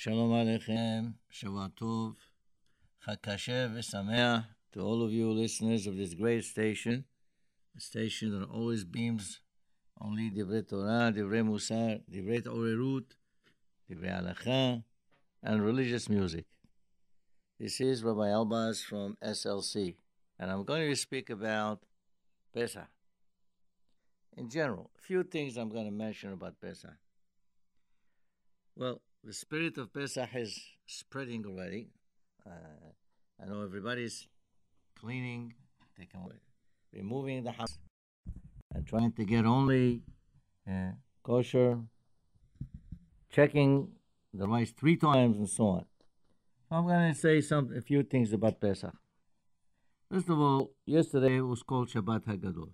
Shalom Aleichem, Shavua Tov, Chakashev to all of you listeners of this great station, a station that always beams only Divrei Torah, Divrei Musar, Divrei Orerut, Divrei Halacha, and religious music. This is Rabbi Elbaz from SLC, and I'm going to speak about Pesach. In general, a few things I'm going to mention about Pesach. Well, the spirit of Pesach is spreading already. Uh, I know everybody's cleaning, taking away, removing the house, and trying to get only uh, kosher, checking the rice three times, and so on. I'm going to say some a few things about Pesach. First of all, yesterday was called Shabbat Hagadol.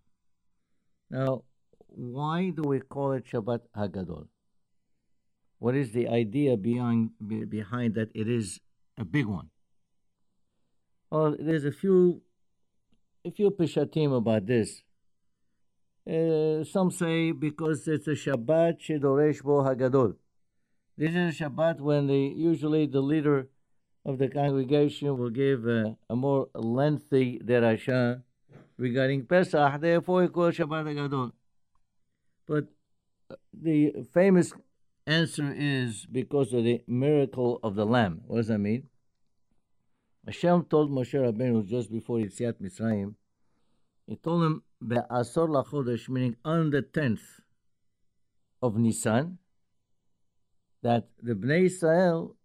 Now, why do we call it Shabbat Hagadol? What is the idea behind behind that? It is a big one. Well, there's a few a few pishatim about this. Uh, some say because it's a Shabbat shedoresh bo Hagadol. This is a Shabbat when the usually the leader of the congregation will give a, a more lengthy derasha regarding Pesach. Therefore, it called Shabbat Hagadol. But the famous answer is because of the miracle of the lamb. What does that mean? Hashem told Moshe Rabbeinu just before Yetziat Mitzrayim, he told him, Be'asor lachodesh, meaning on the 10th of Nisan, that the Bnei Israel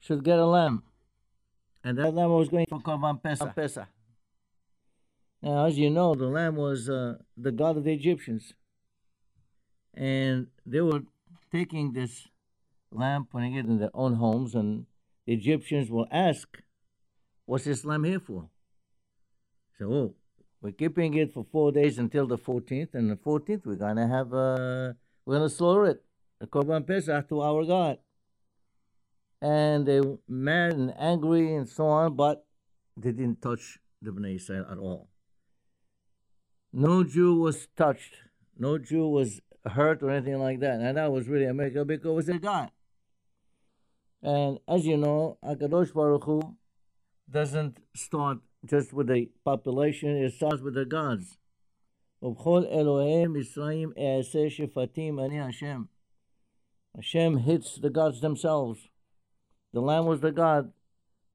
should get a lamb. And that lamb was going for Korban Pesach. Pesach. Now, as you know, the lamb was uh, the god of the Egyptians. And they were taking this lamb, putting it in their own homes, and the Egyptians will ask, What's this lamb here for? So, oh, we're keeping it for four days until the 14th, and the 14th we're going to have, a, we're going to slaughter it, the Korban Pesach, to our God. And they were mad and angry and so on, but they didn't touch the Bnei Israel at all. No Jew was touched. No Jew was hurt or anything like that. And that was really America because it was their God. And as you know, Akadosh Baruch Hu doesn't start just with the population, it starts with the gods. Ubchol Elohim, Israim, Easeshifatim Ani Hashem. Hashem hits the gods themselves. The lamb was the god.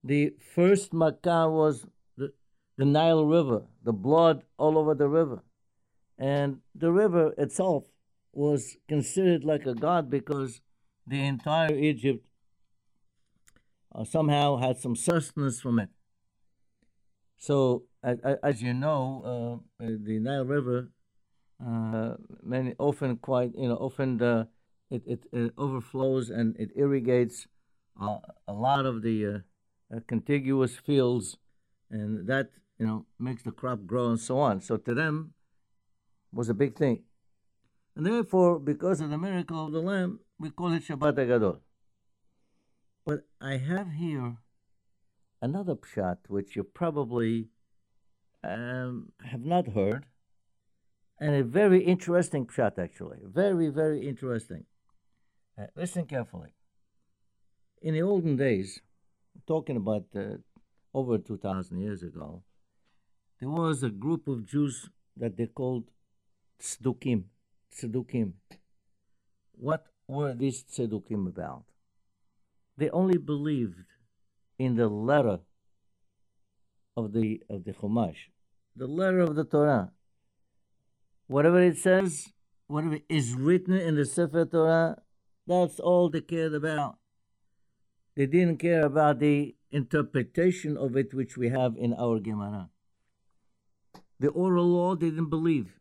The first Makkah was the, the Nile River, the blood all over the river. And the river itself was considered like a god because the entire Egypt uh, somehow had some sustenance from it. So, as, as you know, uh, the Nile River, uh, many often quite you know often the, it, it, it overflows and it irrigates uh, a lot of the uh, uh, contiguous fields, and that you know makes the crop grow and so on. So to them, was a big thing. And therefore, because of the miracle of the Lamb, we call it Shabbat Agadol. But I have here another pshat which you probably um, have not heard, and a very interesting pshat actually. Very, very interesting. Uh, listen carefully. In the olden days, talking about uh, over 2,000 years ago, there was a group of Jews that they called Tzdukim. Tzedukim. What were these Tzedukim about? They only believed in the letter of the of the Chumash, the letter of the Torah. Whatever it says, whatever is written in the Sefer Torah, that's all they cared about. They didn't care about the interpretation of it which we have in our Gemara. The oral law they didn't believe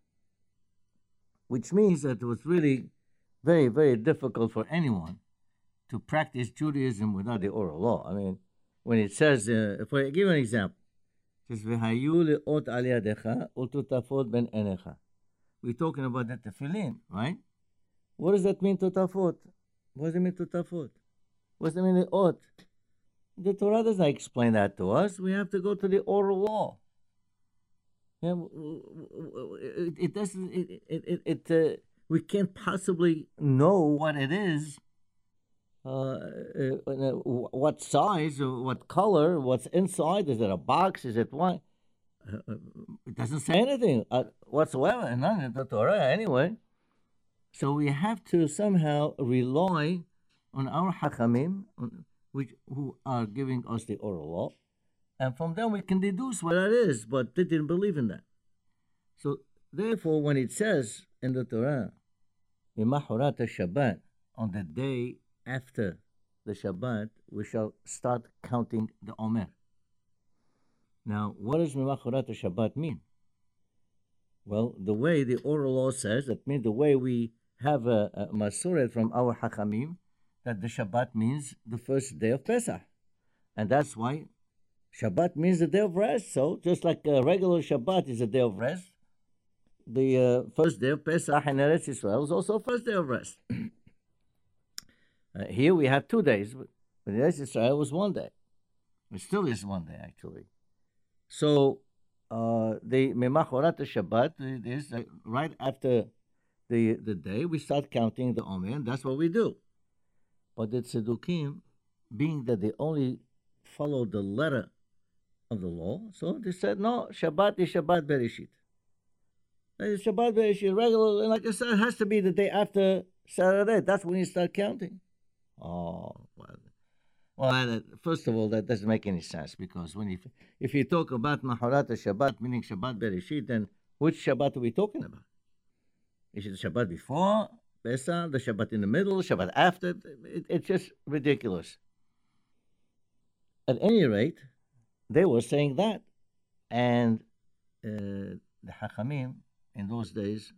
which means that it was really very, very difficult for anyone to practice Judaism without the oral law. I mean, when it says, uh, for give an example, says, We're talking about the tefillin, right? What does that mean, totafot? What does it mean, totafot? What does it mean, ot? The Torah doesn't explain that to us. We have to go to the oral law. Yeah, it, doesn't. It, it, it, uh, we can't possibly know what it is uh, uh, what size, what color, what's inside. Is it a box? Is it what? Uh, uh, it doesn't say anything uh, whatsoever, none in the Torah anyway. So we have to somehow rely on our Hachamim, which who are giving us the oral law, and from them we can deduce what that is. But they didn't believe in that. So therefore, when it says in the Torah, "Imahurat Shabbat," on the day after the Shabbat, we shall start counting the Omer. Now, what does Mimachurat Shabbat mean? Well, the way the oral law says, that means the way we have a, a from our Hachamim, that the Shabbat means the first day of Pesach. And that's why Shabbat means the day of rest. So, just like a regular Shabbat is a day of rest, the uh, first day of Pesach in Eretz Israel is also first day of rest. uh, here we have two days, but in Eretz Israel was one day. It still is one day, actually. So uh, the Memachorat Shabbat is uh, right after the the day we start counting the Omer, and that's what we do. But the Tzedukim, being that they only follow the letter of the law, so they said no, Shabbat is Shabbat Bereshit. It's Shabbat Bereshit regular, and like I said, it has to be the day after Saturday. That's when you start counting. Oh, well, well, first of all, that doesn't make any sense because when you, if you talk about Maharat Shabbat, meaning Shabbat Bereshit, then which Shabbat are we talking about? Is it the Shabbat before Pesach, the Shabbat in the middle, Shabbat after? It, it's just ridiculous. At any rate, they were saying that, and uh, the Hachamim in those days,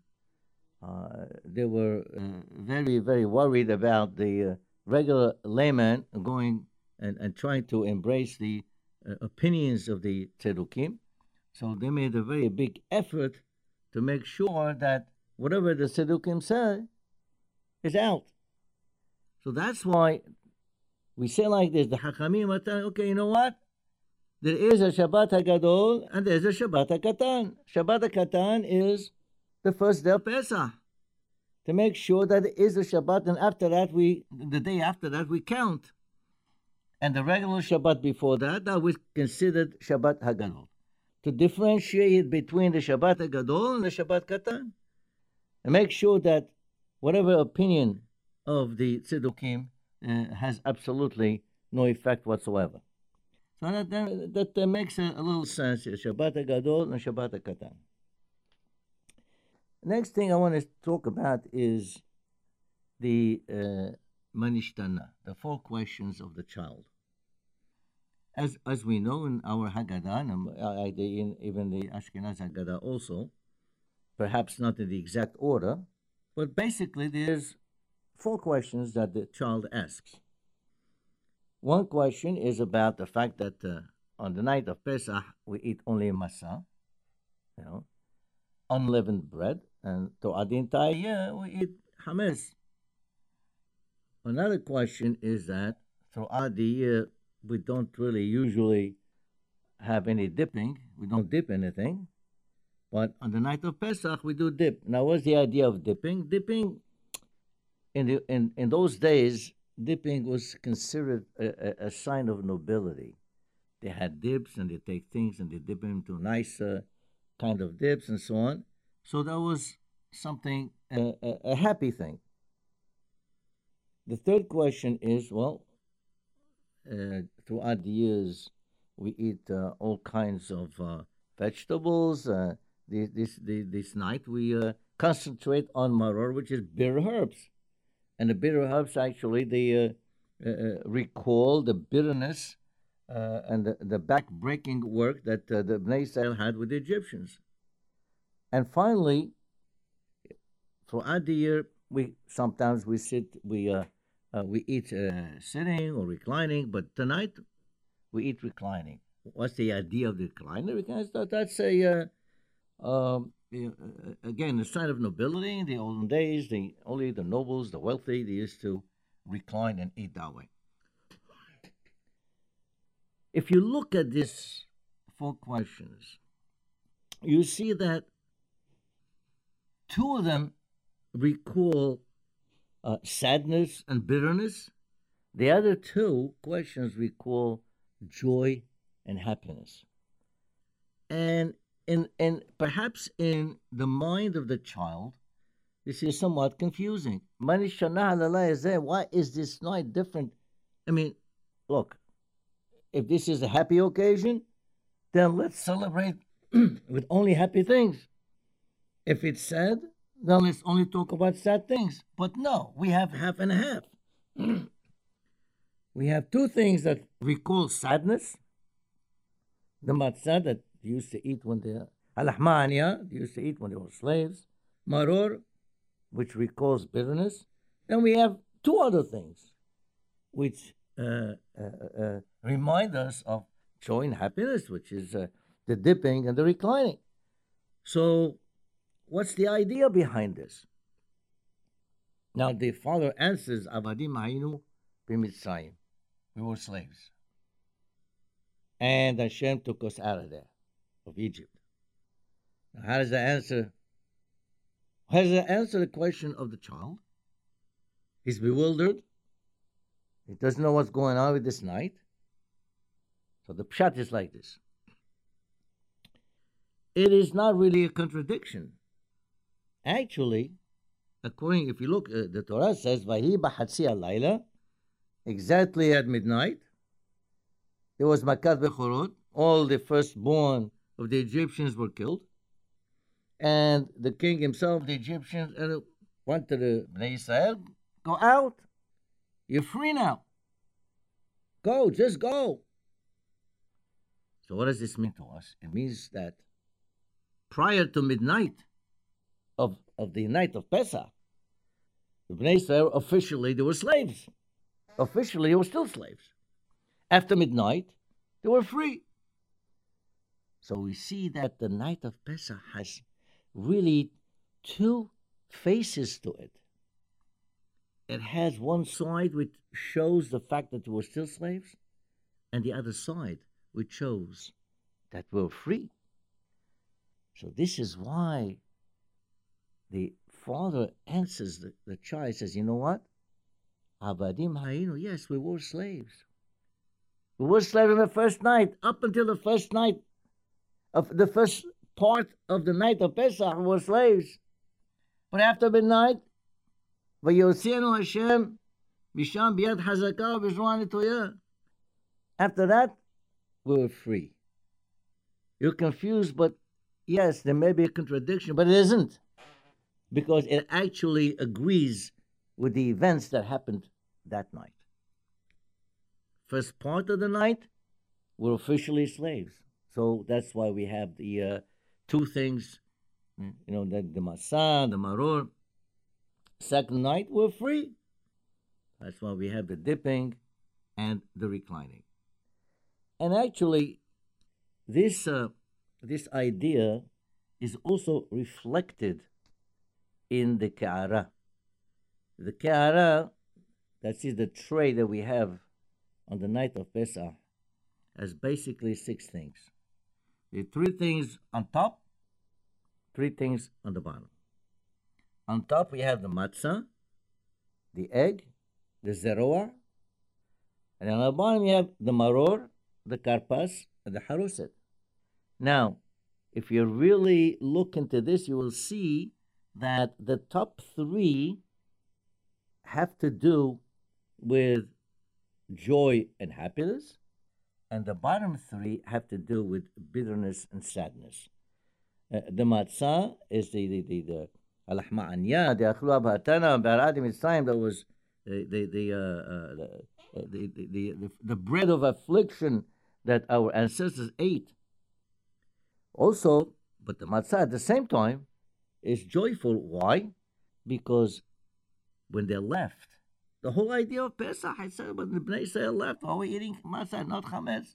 uh, they were uh, very, very worried about the uh, regular layman going and, and trying to embrace the uh, opinions of the Tzedukim. So they made a very big effort to make sure that whatever the Tzedukim say is out. So that's why we say like this, the Hachamim are telling, okay, you know what? There is a Shabbat HaGadol and there's a Shabbat HaKatan. Shabbat HaKatan is the first day of Pesach to make sure that it is a Shabbat, and after that, we the day after that we count. And the regular Shabbat before that, that was considered Shabbat Hagadol. To differentiate between the Shabbat Hagadol and the Shabbat Katan. And make sure that whatever opinion of the Tzedukim uh, has absolutely no effect whatsoever. So that, that, that makes a, a, little sense here. Shabbat Hagadol and Shabbat Katan. Next thing I want to talk about is the uh, manishtana, the four questions of the child. As as we know in our Haggadah, and uh, in even the Ashkenaz Haggadah also, perhaps not in the exact order, but basically there's four questions that the child asks. One question is about the fact that uh, on the night of Pesach we eat only masa, you know, unleavened bread, and throughout the entire year we eat hametz. Another question is that throughout the year we don't really usually have any dipping. We don't dip anything. But on the night of Pesach we do dip. Now what's the idea of dipping? Dipping in the in, in those days dipping was considered a, a, a sign of nobility. They had dips and they take things and they dip them into nicer kind of dips and so on. So that was something, a, a, happy thing. The third question is well, uh, throughout the years, we eat uh, all kinds of uh, vegetables. Uh, this, this, this night, we uh, concentrate on maror, which is bitter herbs. And the bitter herbs actually, they uh, recall the bitterness and the, the back-breaking work that the Bnei Israel had with the Egyptians. And finally, throughout the year, we sometimes we sit, we uh, uh, we eat uh, sitting or reclining, but tonight we eat reclining. What's the idea of the recliner? Because that's a uh, uh, again the sign of nobility. In the olden days, the only the nobles, the wealthy, they used to recline and eat that way. If you look at these four questions, you see that Two of them recall uh, sadness and bitterness, The other two questions recall joy and happiness. And in and perhaps in the mind of the child, this is somewhat confusing. Why is this night different? I mean, look, if this is a happy occasion, then let's celebrate with only happy things. If it's sad, then let's only talk about sad things. But no, we have half and half. we have two things that recall sadness. The matzah that they used to eat when they al-ahmania, they used to eat when they were slaves. Maror, which recalls bitterness. Then we have two other things, which uh, uh, uh, remind us of joy and happiness, which is uh, the dipping and the reclining. So, what's the idea behind this? Now, the father answers, Avadim Hainu b'Mitzrayim. We were slaves. And Hashem took us out of there, of Egypt. Now, how does that answer? How does that answer the question of the child? He's bewildered. He doesn't know what's going on with this night. So the pshat is like this. It is not really a contradiction. Actually, according, if you look, uh, the Torah says, "Vahi b'hatzi alayla," exactly at midnight. There was makat bechorot. All the firstborn of the Egyptians were killed, and the king himself, the Egyptians, uh, to the Bnei Israel go out. You're free now. Go, just go. So what does this mean to us? It means that prior to midnight of, of the night of Pesach, the Bnei Israel officially they were slaves. Officially they were still slaves. After midnight, they were free. So we see that the night of Pesach has really two faces to it. It has one side which shows the fact that we were still slaves, and the other side which shows that we're free. So this is why the father answers the, the child, says, You know what? Abadim Hainu, yes, we were slaves. We were slaves on the first night, up until the first night of the first part of the night of Pesach were slaves. But after midnight, Vayotzienu Hashem bisham Biyad Hazakah Vizwan Toyah. After that, we were free. You're confused, but yes, there may be a contradiction, but it isn't. Because it actually agrees with the events that happened that night. First part of the night, we're officially slaves. So that's why we have the uh, two things, you know, the, the Masa, the Maror. Second night, we're free. That's why we have the dipping and the reclining. And actually, this, uh, this idea is also reflected in the Ka'ara. The Ka'ara, that is the tray that we have on the night of Pesach, has basically six things. The three things on top, three things on the bottom. On top, we have the matzah, the egg, the zeroa, and on the bottom, we have the maror, the karpas, and the haruset. Now, if you really look into this, you will see that the top three have to do with joy and happiness, and the bottom three have to do with bitterness and sadness. Uh, the matzah is the the the, the Al-Ahma'aniya, the Akhlu Abhatana, Baradim time that was the the the, uh, uh, uh the, the, the, the, bread of affliction that our ancestors ate. Also, but the matzah at the same time is joyful. Why? Because when they left, the whole idea of Pesach, I said, when the Bnei Israel left, are we eating matzah, not chametz?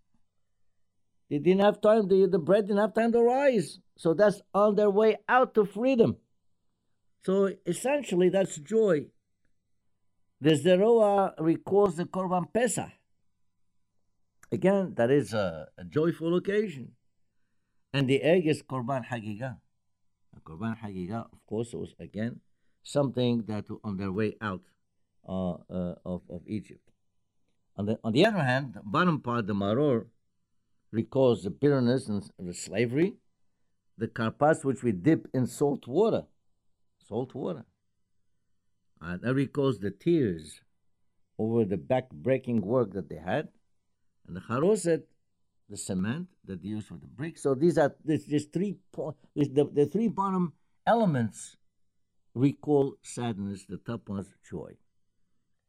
They didn't have time, the, the bread didn't have time to rise. So that's on their way out to freedom. So essentially, that's joy. The Zeroa recalls the Korban Pesach. Again, that is a, a joyful occasion. And the egg is Korban Hagigah. Korban Hagigah, of course, was again something that on their way out uh, uh, of, of Egypt. On the, on the other hand, the bottom part, the maror, recalls the bitterness and the slavery. The karpas, which we dip in salt water, salt water. Uh, that recalls the tears over the back-breaking work that they had. And the charoset, the cement that they used for the bricks. So these are this, this three po- this, the, the three bottom elements recall sadness, the top one's joy.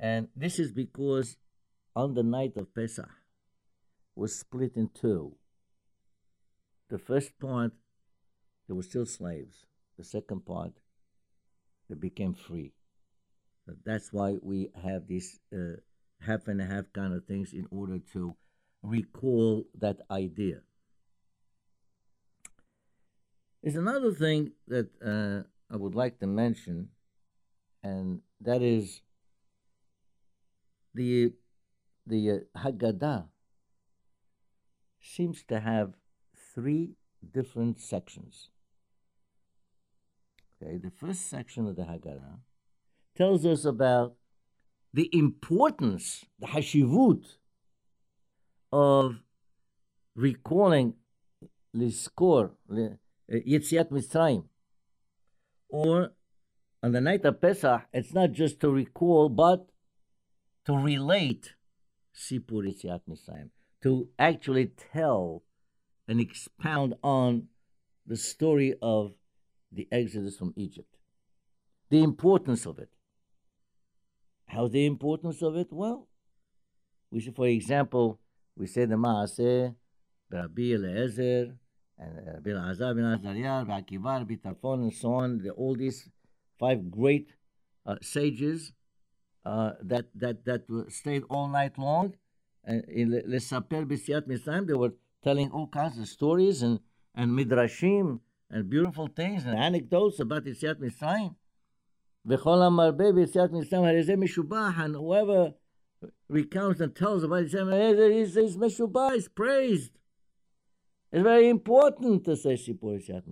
And this is because on the night of Pesach was split in two. The first part, they were still slaves. The second part, they became free. So that's why we have these uh, half and a half kind of things in order to recall that idea. There's another thing that uh, I would like to mention, and that is the the uh, Haggadah seems to have three different sections. Okay, the first section of the Haggadah tells us about the importance, the hashivut of recalling Liskor, Yetziat Mitzrayim. Or on the night of Pesach, it's not just to recall, but to relate Sipur Yetziat Mitzrayim, to actually tell and expound on the story of the exodus from Egypt, the importance of it. How's the importance of it? Well, we should, for example, we say the Maaseh, Rabbi Eliezer, and Rabbi Elazar bin Azariah, Rabbi Akiva, Rabbi Tarfon, and so on. The, all these five great uh, sages uh, that that that stayed all night long. And in Les saper B'Siat Mitzrayim, they were telling all kinds of stories and and midrashim and beautiful things and anecdotes about Yitziat Mitzrayim. V'chol amarbe b'Yitziat Mitzrayim harizeh mishubah, and whoever recounts and tells about Yitziat is is mishubah, is praised. It's very important to say Sipur Yitziat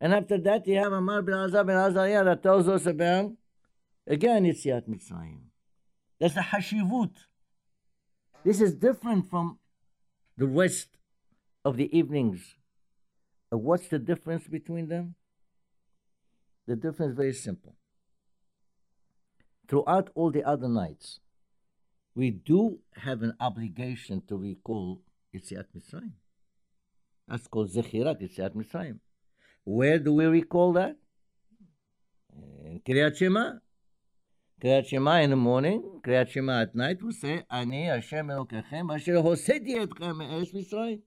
And after that, you have Amar bin Azar bin Azariah that tells us about again, Yetziat Mitzrayim. That's the Hashivut. This is different from the rest of the evenings. Uh, what's the difference between them? The difference is very simple. Throughout all the other nights, we do have an obligation to recall Yetziat Mitzrayim. That's called Zechirat Yetziat Mitzrayim. Where do we recall that? In Kriyat Shema. Kriyat Shema in the morning, Kriyat Shema at night, we say, Ani Hashem Elokechem asher hoseti etchem me'eretz Mitzrayim.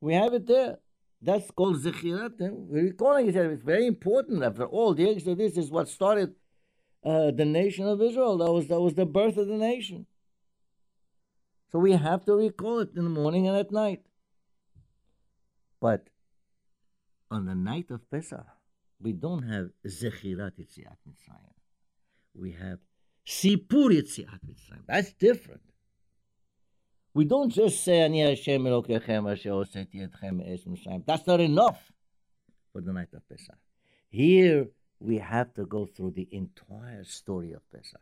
We have it there. That's called Zechirat. We're recalling it. It's very important. After all, the Exodus is what started uh, the nation of Israel. That was, that was the birth of the nation. So we have to recall it in the morning and at night. But on the night of Pesach, we don't have Zechirat Yetziat Mitzrayim. We have Sipur Yetziat Mitzrayim. That's different. We don't just say, Ani Hashem Elokechem Asher Hoseti Etchem Me'ez Mitzrayim. That's not enough for the night of Pesach. Here, we have to go through the entire story of Pesach.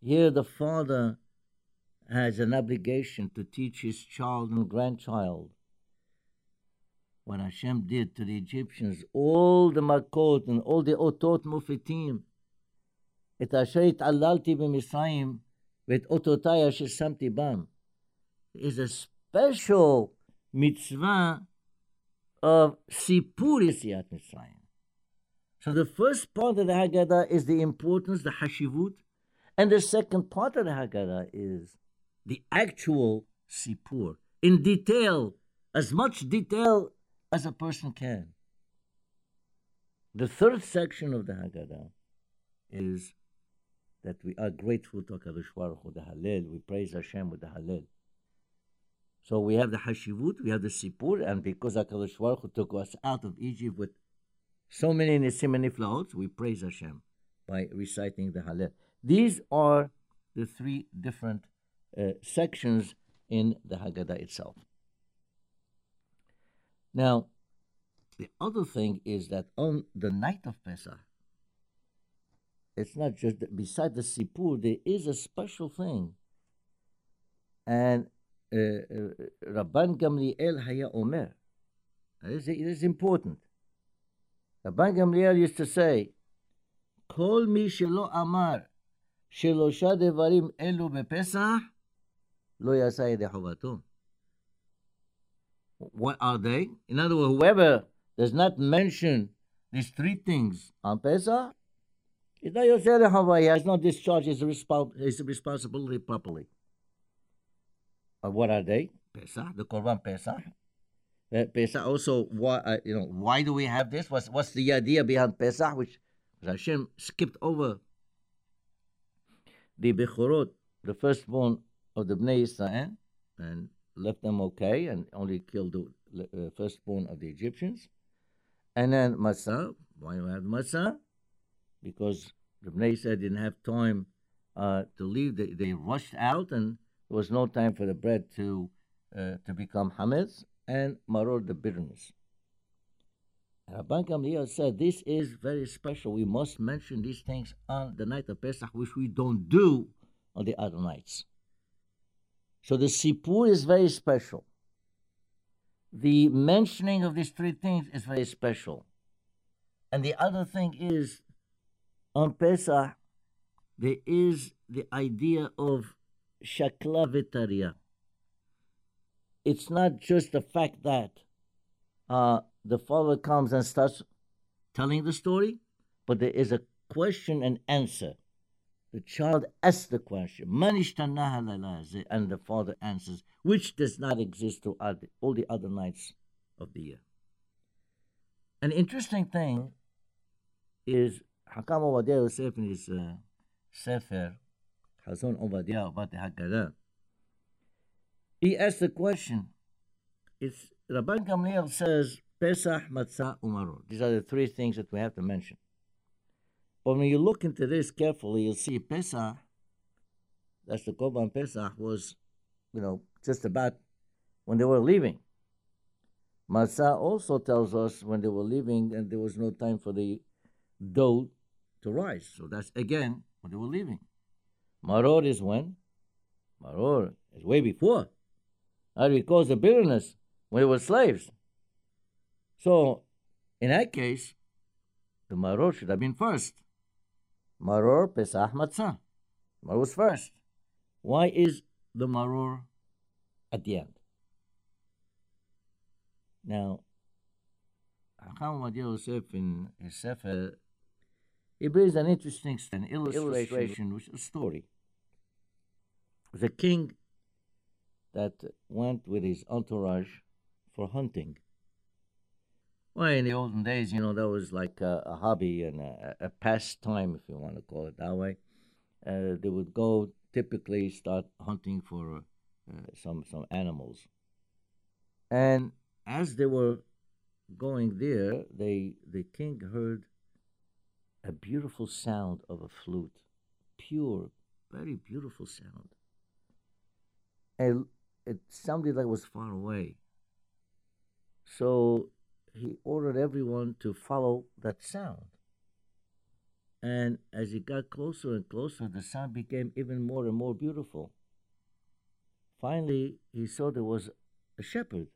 Here, the father has an obligation to teach his child and grandchild what Hashem did to the Egyptians, all the makot and all the otot mufitim, את אשר התעללתי במצרים ואת אותותיי אשר שמתי בם. is a special mitzvah of Sipur Yetziat Mitzrayim. So the first part of the Haggadah is the importance, the Hashivut, and the second part of the Haggadah is the actual Sipur, in detail, as much detail as a person can. The third section of the Haggadah is that we are grateful to HaKadosh Baruch the Hallel. We praise Hashem with the Hallel. So we have the Hashivut, we have the Sipur, and because HaKadosh Baruch took us out of Egypt with so many Nisim and Niflaot, we praise Hashem by reciting the Hallel. These are the three different uh, sections in the Haggadah itself. Now, the other thing is that on the night of Pesach, it's not just that beside the sipur, there is a special thing. And uh, uh, Rabban Gamliel Haya Omer. This is important. Rabban Gamliel used to say, כל מי שלא אמר שלושה דברים אלו בפסח, לא יעשה ידי חובתו. What are they? In other words, whoever does not mention these three things on Pesach, he has not discharged his, resp- his responsibility properly. But what are they? Pesach, the Korban Pesach. Uh, Pesach also, why, uh, you know, why do we have this? What's, what's the idea behind Pesach, which Hashem skipped over the Bechorot, the firstborn of the Bnei Israel, and left them okay, and only killed the uh, firstborn of the Egyptians. And then Matzah, why do we have Matzah? Because the Bnei Israel didn't have time uh, to leave. They, they rushed out, and there was no time for the bread to uh, to become hametz and maror the bitterness. Rabban Gamliel said this is very special. We must mention these things on the night of Pesach, which we don't do on the other nights. So the Sipur is very special. The mentioning of these three things is very special. And the other thing is, on Pesach, there is the idea of shakla vitaria. It's not just the fact that uh, the father comes and starts telling the story, but there is a question and answer. The child asks the question, and the father answers, which does not exist to all the other nights of the year. An interesting thing is Yosef in his uh, Sefer, Obadiah about the Haggadah, he asked the question, it's Rabban Gamliel says, Pesach, Matzah, Umaror. These are the three things that we have to mention. But when you look into this carefully, you'll see Pesach, that's the Korban Pesach, was, you know, just about when they were leaving. Matzah also tells us when they were leaving and there was no time for the dough to rise. So that's again when they were leaving. Maror is when? Maror is way before. How do we cause the bitterness? When they were slaves. So, in that case, the maror should have been first. Maror Pesach Matzah. Maror was first. Why is the maror at the end? Now, Hacham Yosef in his Sefer, he brings an interesting an illustration, illustration which is a story. The king that went with his entourage for hunting. Well, in the olden days, you know, that was like a, a hobby and a, a, pastime, if you want to call it that way. Uh, they would go typically start hunting for uh, some some animals, and as they were going there, they the king heard a beautiful sound of a flute, pure, very beautiful sound. And it sounded like it was far away. So he ordered everyone to follow that sound. And as he got closer and closer, the sound became even more and more beautiful. Finally, he saw there was a shepherd,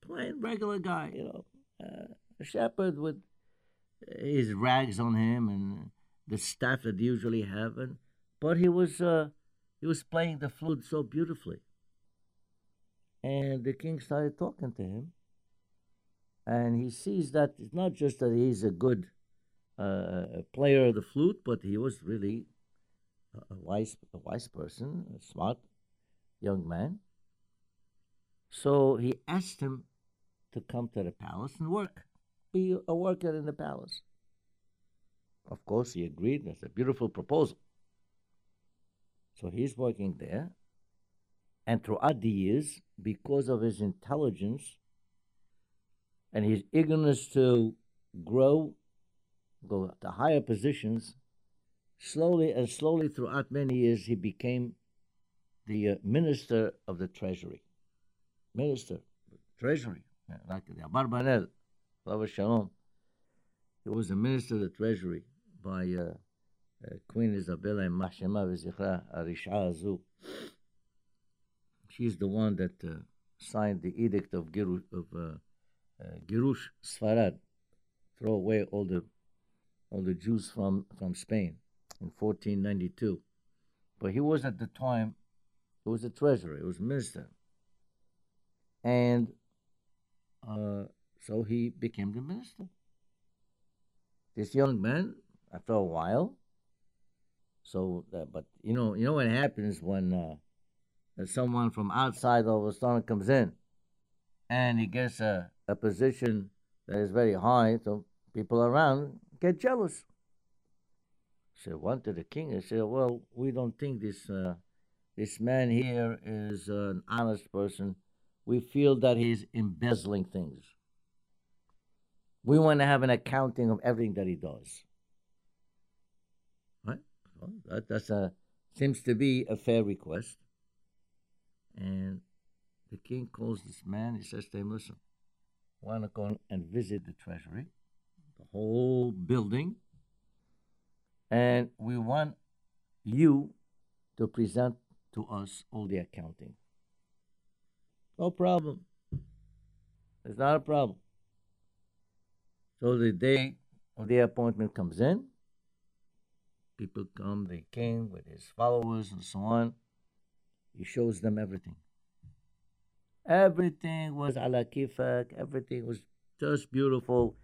plain regular guy, you know, uh, a shepherd with his rags on him and the staff that usually have, and but he was uh, he was playing the flute so beautifully. And the king started talking to him, and he sees that it's not just that he's a good uh, player of the flute, but he was really a wise, a wise person, a smart young man. So he asked him to come to the palace and work, be a worker in the palace. Of course, he agreed. That's a beautiful proposal. So he's working there, and throughout the years, because of his intelligence and his eagerness to grow, go to higher positions, slowly and slowly throughout many years, he became the uh, minister of the treasury. Minister, treasury, like the Abarbanel, Baba Shalom. He was the minister of the treasury by uh, uh, Queen Isabella and Mashema V'zichra Arisha Azu. She's the one that uh, signed the edict of, Giru, of uh, uh, Girush Sfarad, throw away all the all the Jews from, from Spain in 1492. But he was at the time, he was the treasurer, he was minister. And uh, so he became the minister. This young man, after a while, so, uh, but you know, you know what happens when uh, someone from outside of a sudden comes in, and he gets a, a position that is very high, so people around get jealous. Said one to the king. He said, "Well, we don't think this uh, this man here is an honest person. We feel that he's embezzling things. We want to have an accounting of everything that he does." Well, that that's a seems to be a fair request. And the king calls this man. He says to him, "Listen, want to go and visit the treasury, the whole building, and we want you to present to us all the accounting. No problem. It's not a problem. So the day of the appointment comes in people come, they came with his followers and so on. He shows them everything. Everything was ala kifak, everything was just beautiful,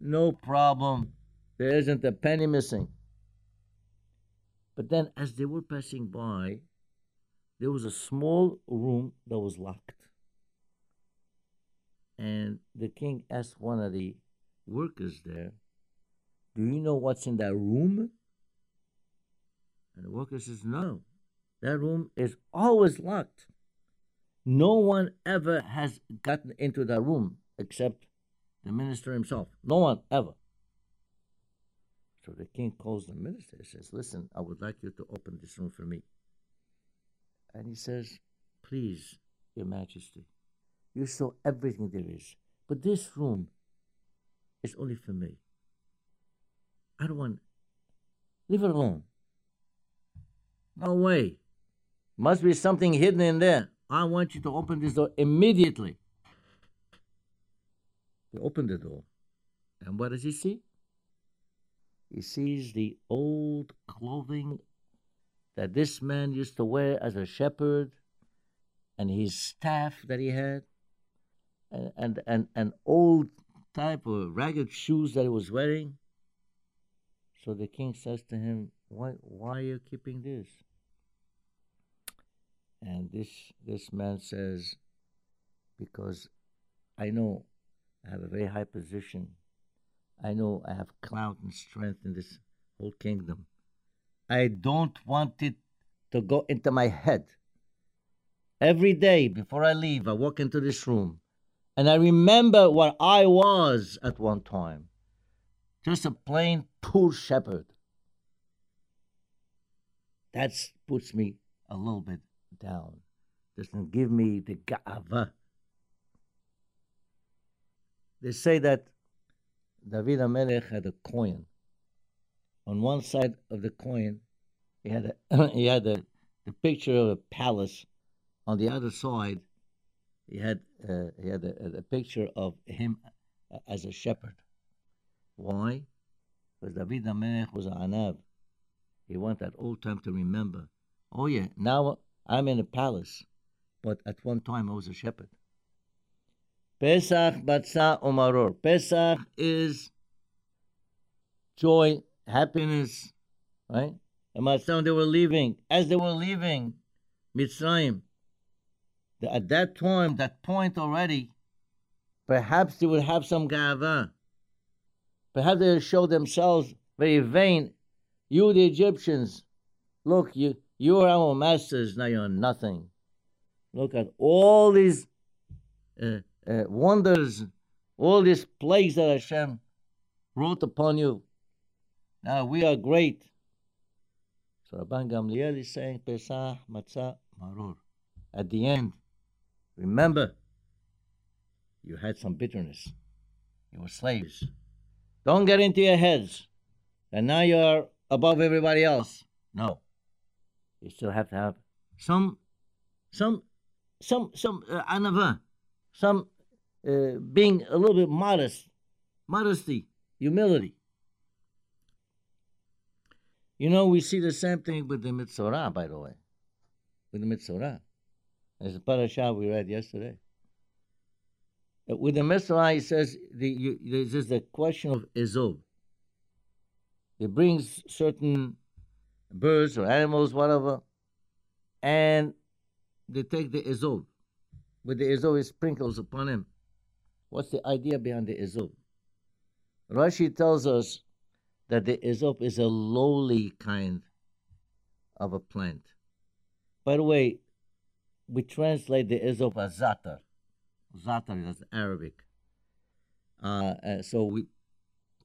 no problem. There isn't a penny missing. But then, as they were passing by, there was a small room that was locked. And the king asked one of the workers there, Do you know what's in that room? And the worker says, No, that room is always locked. No one ever has gotten into that room except the minister himself. No one ever. So the king calls the minister and says, Listen, I would like you to open this room for me. And he says, Please, Your Majesty, you saw everything there is. But this room is only for me. I don't want, leave it alone. No way. Must be something hidden in there. I want you to open this door immediately. He opened the door. And what does he see? He sees the old clothing that this man used to wear as a shepherd and his staff that he had and, and, and an old type of ragged shoes that he was wearing. So the king says to him, why, why are you keeping this? And this, this man says, Because I know I have a very high position. I know I have clout and strength in this whole kingdom. I don't want it to go into my head. Every day before I leave, I walk into this room and I remember what I was at one time just a plain poor shepherd that puts me a little bit down. Doesn't give me the ga'ava. They say that David Amelech had a coin. On one side of the coin, he had a, he had a, the picture of a palace. On the other side, he had uh, he had a, a, picture of him as a shepherd. Why? Because David Amelech was an anav. He wanted that old time to remember. Oh yeah, now I'm in a palace, but at one time I was a shepherd. Pesach Batsa Omaror. Pesach is joy, happiness, right? And Matzah, they were leaving. As they were leaving Mitzrayim, at that time, that point already, perhaps they would have some gava. Perhaps they would show themselves very vain you, the Egyptians, look, you, you are our masters, now you're nothing. Look at all these uh, uh, wonders, all these plagues that Hashem wrote upon you. Now we are great. So Rabban Gamliel is saying, Pesach, Matzah, Maror. At the end, remember, you had some bitterness. You were slaves. Don't get into your heads. And now you are above everybody else. No. You still have to have some, some, some, some uh, anava, some uh, being a little bit modest, modesty, humility. You know, we see the same thing with the Mitzorah, by the way, with the Mitzorah. As a parasha we read yesterday. Uh, with the Mitzorah, he says the, you, there's just the question of Ezov. He brings certain birds or animals, whatever, and they take the Ezov. With the Ezov, he sprinkles upon him. What's the idea behind the Ezov? Rashi tells us that the Ezov is a lowly kind of a plant. By the way, we translate the Ezov as zatar. Zatar is Arabic. Uh, uh, so we,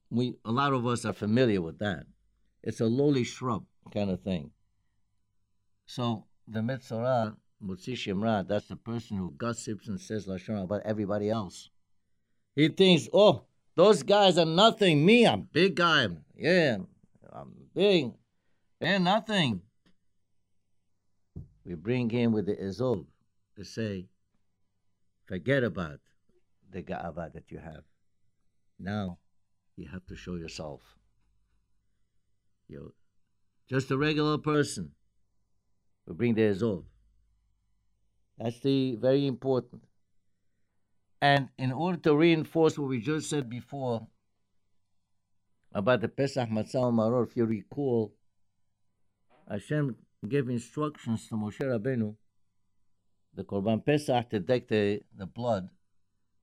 we, a lot of us are familiar with that. It's a lowly shrub kind of thing. So the Mitzorah, Shemra, that's the person who gossips and says Lashon about everybody else. He thinks, oh, those guys are nothing. Me, I'm a big guy. Yeah, I'm big. They're nothing. We bring him with the Ezov to say, forget about the Ga'ava that you have. Now you have to show yourself. You're just a regular person. We bring the Ezov. That's the very important. And in order to reinforce what we just said before about the Pesach Matzah Maror, if you recall, Hashem gave instructions to Moshe Rabbeinu, the Korban Pesach, to deck the, the blood,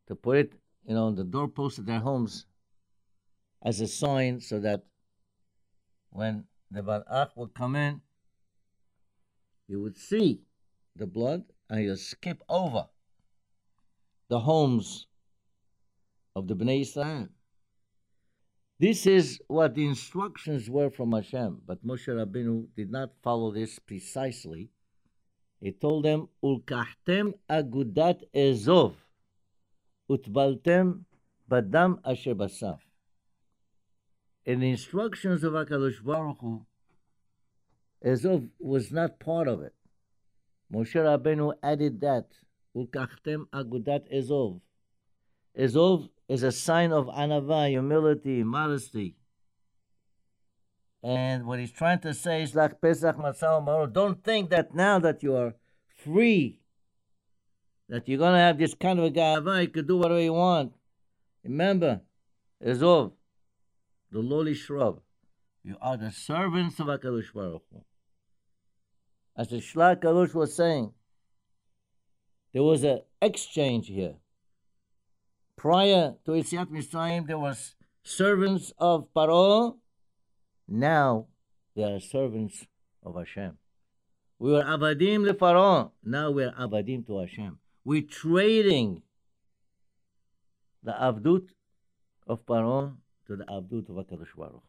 to put it, you know, on the doorpost of their homes as a sign so that when the Balach would come in, you would see the blood and you skip over the homes of the Bnei Israel. This is what the instructions were from Hashem, but Moshe Rabbeinu did not follow this precisely. He told them, "Ulkahtem agudat ezov, utbaltem badam asher basaf." In the instructions of Hakadosh Baruch Hu, Ezov was not part of it. Moshe Rabbeinu added that Ulkachtem agudat Ezov. Ezov is a sign of anava, humility, modesty. And what he's trying to say is like Pesach. Don't think that now that you are free, that you're going to have this kind of a gava, you could do whatever you want. Remember, Ezov, the lowly shrub. You are the servants of HaKadosh Baruch Hu. As the Shlach Kadosh was saying, there was an exchange here. Prior to Yetziat Mitzrayim, there was servants of Paro. Now they are servants of Hashem. We were avadim le Paro. Now we are avadim to Hashem. We're trading the avdut of Paro to the avdut of Hakadosh Baruch.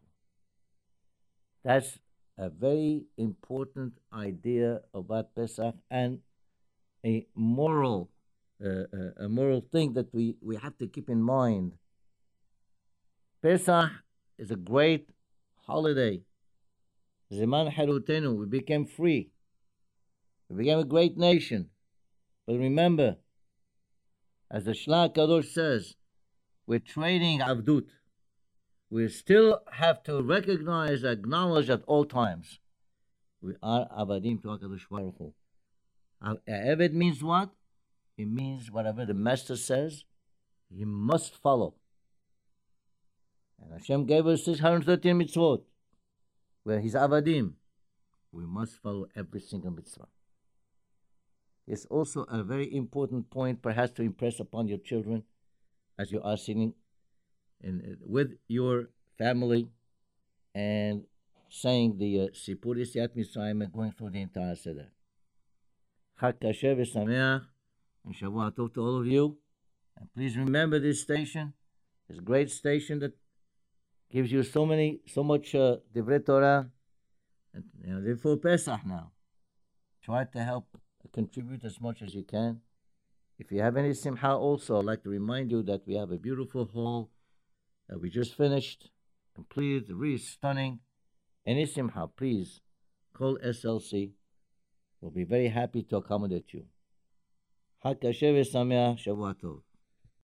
That's a very important idea about Pesach and a moral uh, a moral thing that we, we have to keep in mind. Pesach is a great holiday. Zeman Harutenu, we became free. We became a great nation. But remember, as the Shlach Kadosh says, we're trading Avdut. We still have to recognize, acknowledge at all times, we are Avadim to HaKadosh Baruch Hu. Eved means what? It means whatever the master says, he must follow. And Hashem gave us 613 mitzvot, where He's avadim. We must follow every single mitzvah. It's also a very important point, perhaps, to impress upon your children as you are sitting in, with your family and saying the uh, Sipur Mitzrayim and going through the entire Seder. Chag Kasher v'Sameach, and Shavua Tov to all of you. And please remember this station, this great station that gives you so many, so much uh, Divrei Torah. And you know, live for Pesach now. Try to help contribute as much as you can. If you have any simha also, I'd like to remind you that we have a beautiful hall that we just finished, completed, really stunning. any simha, please call SLC. We'll be very happy to accommodate you. חג קשה ושמח, שבוע טוב.